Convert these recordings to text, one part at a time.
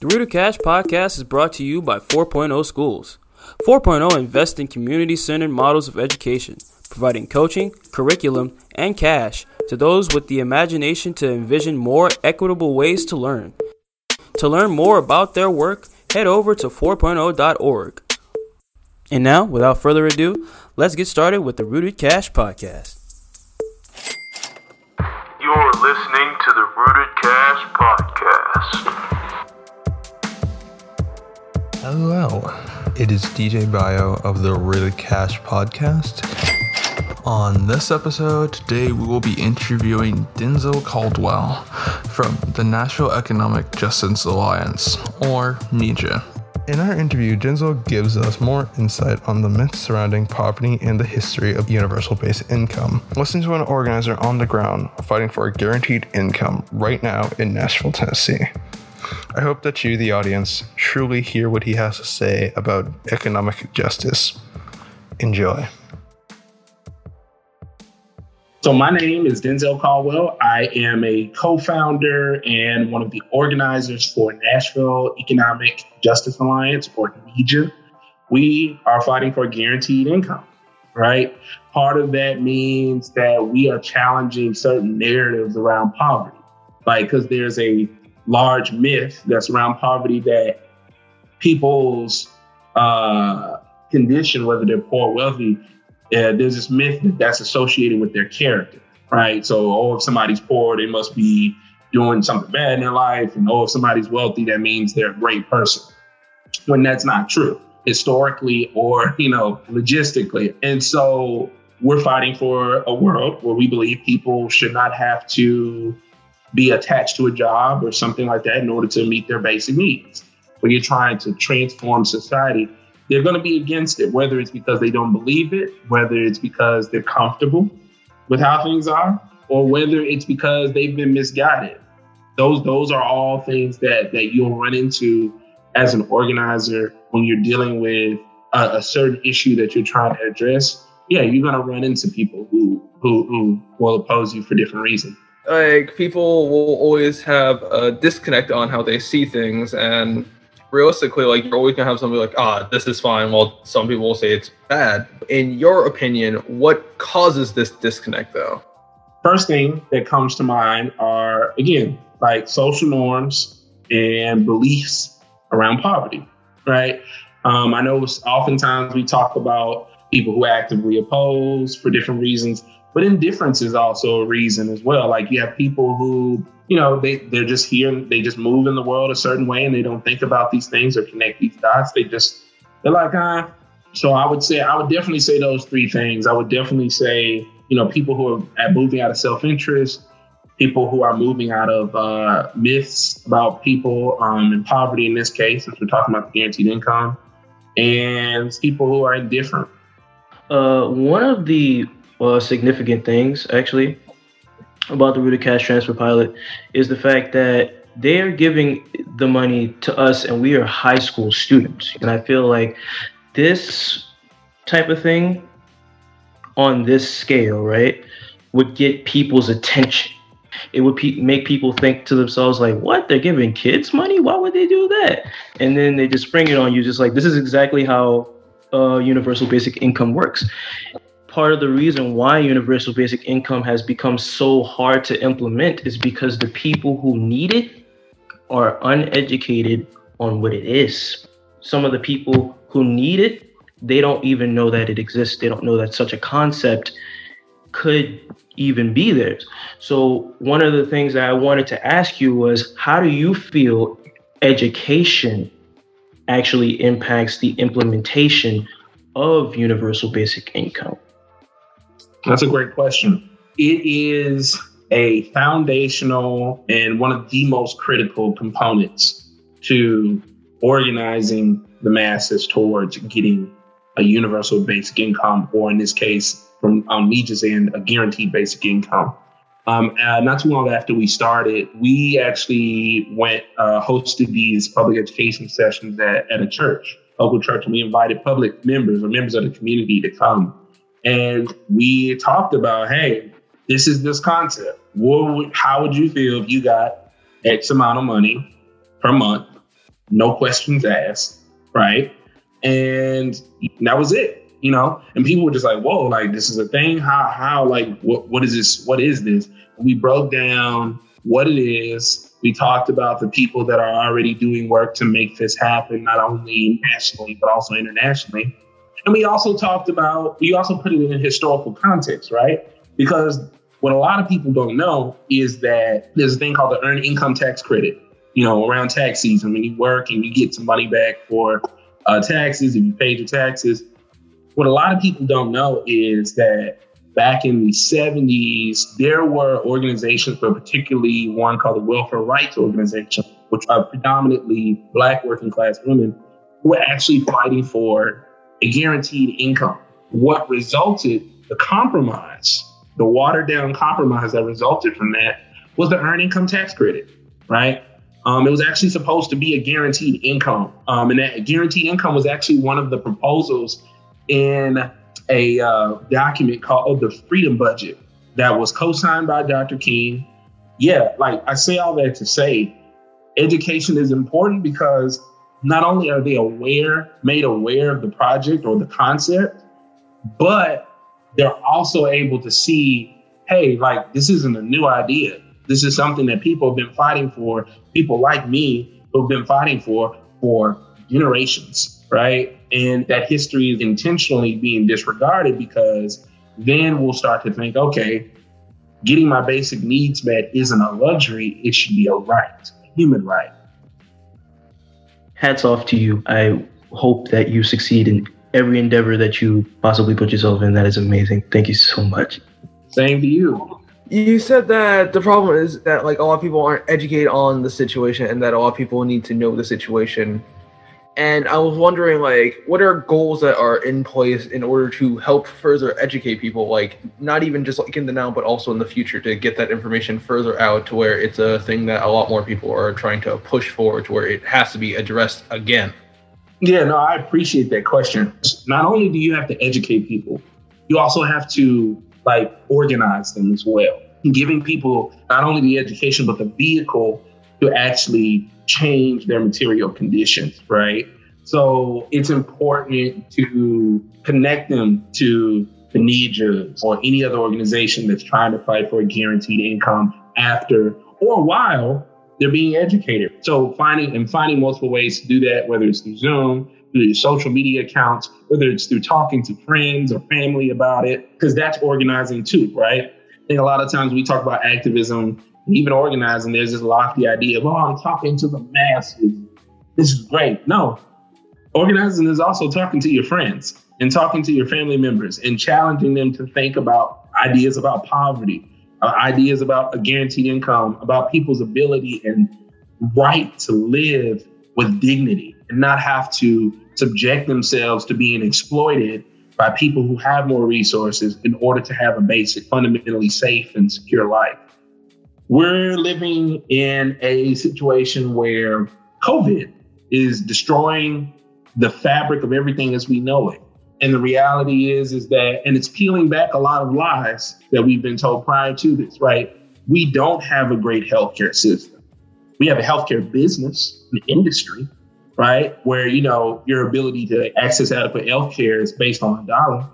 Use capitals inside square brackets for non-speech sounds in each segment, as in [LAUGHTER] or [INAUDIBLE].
The Rooted Cash podcast is brought to you by 4.0 Schools. 4.0 invests in community centered models of education, providing coaching, curriculum, and cash to those with the imagination to envision more equitable ways to learn. To learn more about their work, head over to 4.0.org. And now, without further ado, let's get started with the Rooted Cash podcast. Hello, it is DJ Bio of the Rooted Cash podcast. On this episode, today we will be interviewing Denzell Caldwell from the Nashville Economic Justice Alliance, or NEJA. In our interview, Denzell gives us more insight on the myths surrounding poverty and the history of universal basic income. Listen to an organizer on the ground fighting for a guaranteed income right now in Nashville, Tennessee. I hope that you, the audience, truly hear what he has to say about economic justice. Enjoy. So, my name is Denzell Caldwell. I am a co founder and one of the organizers for Nashville Economic Justice Alliance, or NEJA. We are fighting for guaranteed income, right? Part of that means that we are challenging certain narratives around poverty, like, because there's a large myth that's around poverty that people's uh, condition, whether they're poor or wealthy, uh, there's this myth that that's associated with their character, right? So, oh, if somebody's poor, they must be doing something bad in their life, and oh, if somebody's wealthy, that means they're a great person. When that's not true, historically or [LAUGHS] you know, logistically. And so, we're fighting for a world where we believe people should not have to be attached to a job or something like that in order to meet their basic needs. When you're trying to transform society, they're going to be against it, whether it's because they don't believe it, whether it's because they're comfortable with how things are, or whether it's because they've been misguided. Those those are all things that that you'll run into as an organizer when you're dealing with a, a certain issue that you're trying to address. Yeah, you're going to run into people who who who will oppose you for different reasons like people will always have a disconnect on how they see things and realistically like you're always gonna have somebody like ah this is fine while some people will say it's bad. In your opinion what causes this disconnect though? First thing that comes to mind are again like social norms and beliefs around poverty right? Um, i know oftentimes we talk about people who actively oppose for different reasons but indifference is also a reason as well. Like you have people who, you know, they, they're just here, they just move in the world a certain way and they don't think about these things or connect these dots. They just, they're like, ah. So I would say, I would definitely say those three things. I would definitely say, you know, people who are moving out of self interest, people who are moving out of uh, myths about people um, in poverty in this case, since we're talking about the guaranteed income, and people who are indifferent. Uh, one of the uh, significant things actually about the Rooted Cash Transfer pilot is the fact that they're giving the money to us and we are high school students. And I feel like this type of thing on this scale, right, would get people's attention. It would pe- make people think to themselves, like, what? They're giving kids money? Why would they do that? And then they just spring it on you, just like, this is exactly how uh, universal basic income works part of the reason why universal basic income has become so hard to implement is because the people who need it are uneducated on what it is. Some of the people who need it, they don't even know that it exists. They don't know that such a concept could even be there. So, one of the things that I wanted to ask you was how do you feel education actually impacts the implementation of universal basic income? That's a great question. It is a foundational and one of the most critical components to organizing the masses towards getting a universal basic income, or in this case, from on NEJA's end, a guaranteed basic income. Um, uh, not too long after we started, we actually went uh, hosted these public education sessions at, at a church, local church, and we invited public members or members of the community to come and we talked about, hey, this is this concept. What would, how would you feel if you got X amount of money per month no questions asked, right? And that was it, you know. And people were just like, "Whoa, like this is a thing? How? How? Like what? What is this? What is this?" We broke down what it is. We talked about the people that are already doing work to make this happen, not only nationally but also internationally. And we also talked about, we also put it in historical context, right? Because what a lot of people don't know is that there's a thing called the earned income tax credit. You know, around tax season, when you work and you get some money back for uh, taxes, if you paid your taxes. What a lot of people don't know is that back in the 70s, there were organizations, but particularly one called the Welfare Rights Organization, which are predominantly Black working class women, who were actually fighting for a guaranteed income. What resulted, the compromise, the watered down compromise that resulted from that was the earned income tax credit, right? Um, it was actually supposed to be a guaranteed income. Um, and that guaranteed income was actually one of the proposals in a uh, document called the Freedom Budget that was co signed by Dr. King. Yeah, like I say all that to say education is important because not only are they aware, made aware of the project or the concept, but they're also able to see, hey, like this isn't a new idea. This is something that people have been fighting for. People like me who've been fighting for for generations, right? And that history is intentionally being disregarded because then we'll start to think, okay, getting my basic needs met isn't a luxury, it should be a right, a human right hats off to you. I hope that you succeed in every endeavor that you possibly put yourself in. That is amazing. Thank you so much. Same to you. You said that the problem is that like a lot of people aren't educated on the situation and that a lot of people need to know the situation and I was wondering, like, what are goals that are in place in order to help further educate people, like, not even just like in the now, but also in the future to get that information further out to where it's a thing that a lot more people are trying to push forward to where it has to be addressed again. Yeah, no, I appreciate that question. Not only do you have to educate people, you also have to like organize them as well, giving people not only the education but the vehicle to actually change their material conditions, right? So it's important to connect them to the NEJAs or any other organization that's trying to fight for a guaranteed income after or while they're being educated. So finding and finding multiple ways to do that, whether it's through Zoom, through your social media accounts, whether it's through talking to friends or family about it, because that's organizing too, right? I think a lot of times we talk about activism even organizing, there's this lofty idea of, oh, I'm talking to the masses. This is great. No, organizing is also talking to your friends and talking to your family members and challenging them to think about ideas about poverty, uh, ideas about a guaranteed income, about people's ability and right to live with dignity and not have to subject themselves to being exploited by people who have more resources in order to have a basic, fundamentally safe and secure life. We're living in a situation where COVID is destroying the fabric of everything as we know it. And the reality is, is that, and it's peeling back a lot of lies that we've been told prior to this, right? We don't have a great healthcare system. We have a healthcare business, an industry, right? Where, you know, your ability to access adequate healthcare is based on a dollar.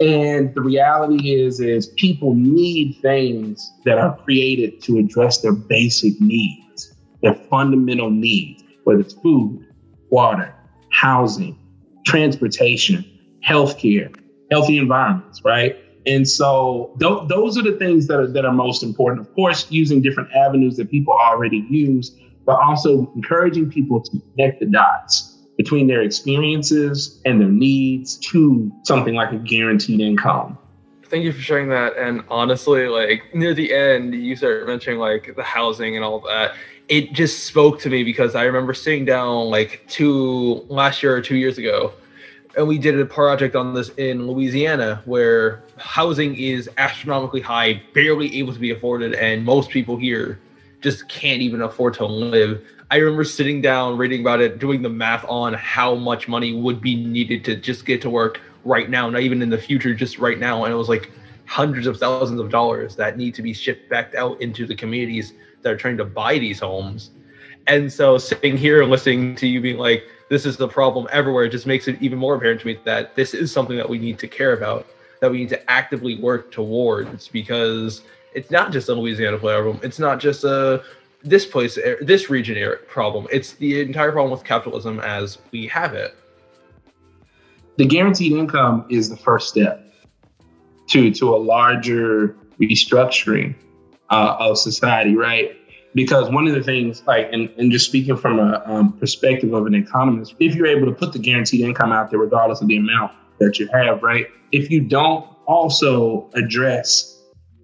And the reality is, is people need things that are created to address their basic needs, their fundamental needs, whether it's food, water, housing, transportation, healthcare, healthy environments, right? And so th- those are the things that are, that are most important. Of course, using different avenues that people already use, but also encouraging people to connect the dots between their experiences and their needs to something like a guaranteed income. Thank you for sharing that. And honestly, like near the end, you started mentioning like the housing and all that. It just spoke to me because I remember sitting down like two last year or two years ago, and we did a project on this in Louisiana where housing is astronomically high, barely able to be afforded, and most people here just can't even afford to live. I remember sitting down, reading about it, doing the math on how much money would be needed to just get to work right now, not even in the future, just right now. And it was like hundreds of thousands of dollars that need to be shipped back out into the communities that are trying to buy these homes. And so sitting here and listening to you being like, this is the problem everywhere, it just makes it even more apparent to me that this is something that we need to care about, that we need to actively work towards because it's not just a Louisiana problem. It's not just a this place, this region problem. It's the entire problem with capitalism as we have it. The guaranteed income is the first step to to a larger restructuring uh, of society, right? Because one of the things, like, and, and just speaking from a um, perspective of an economist, if you're able to put the guaranteed income out there, regardless of the amount that you have, right? If you don't also address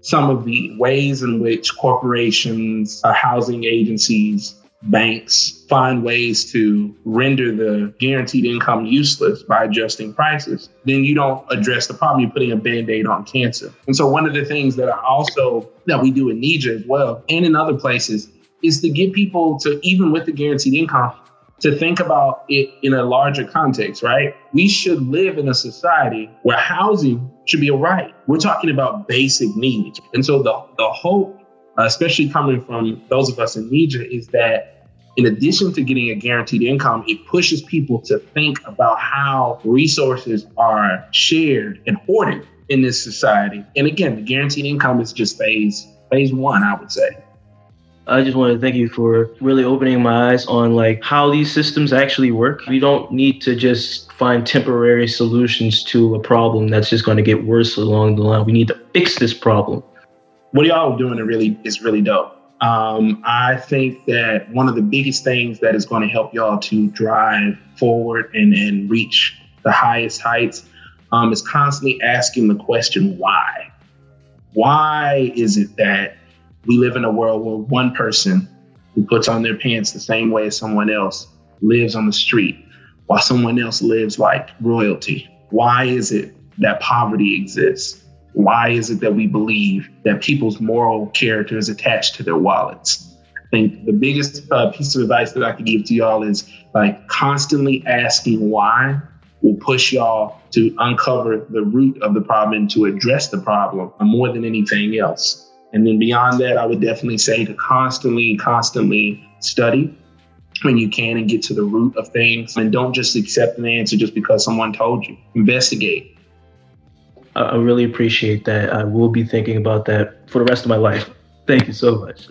some of the ways in which corporations, uh, housing agencies, banks find ways to render the guaranteed income useless by adjusting prices, then you don't address the problem. You're putting a band-aid on cancer. And so one of the things that I also that we do in NEJA as well and in other places is to get people to even with the guaranteed income to think about it in a larger context, right? We should live in a society where housing should be a right. We're talking about basic needs. And so the, the hope, uh, especially coming from those of us in NEJA, is that in addition to getting a guaranteed income, it pushes people to think about how resources are shared and hoarded in this society. And again, the guaranteed income is just phase phase one, I would say. I just want to thank you for really opening my eyes on like how these systems actually work. We don't need to just find temporary solutions to a problem that's just going to get worse along the line. We need to fix this problem. What y'all are doing really is really dope. Um, I think that one of the biggest things that is going to help y'all to drive forward and, and reach the highest heights um, is constantly asking the question why. Why is it that we live in a world where one person who puts on their pants the same way as someone else lives on the street while someone else lives like royalty? Why is it that poverty exists? Why is it that we believe that people's moral character is attached to their wallets? I think the biggest uh, piece of advice that I could give to y'all is like constantly asking why will push y'all to uncover the root of the problem and to address the problem more than anything else. And then beyond that, I would definitely say to constantly, constantly study when you can and get to the root of things. And don't just accept an answer just because someone told you. Investigate. I really appreciate that. I will be thinking about that for the rest of my life. Thank you so much.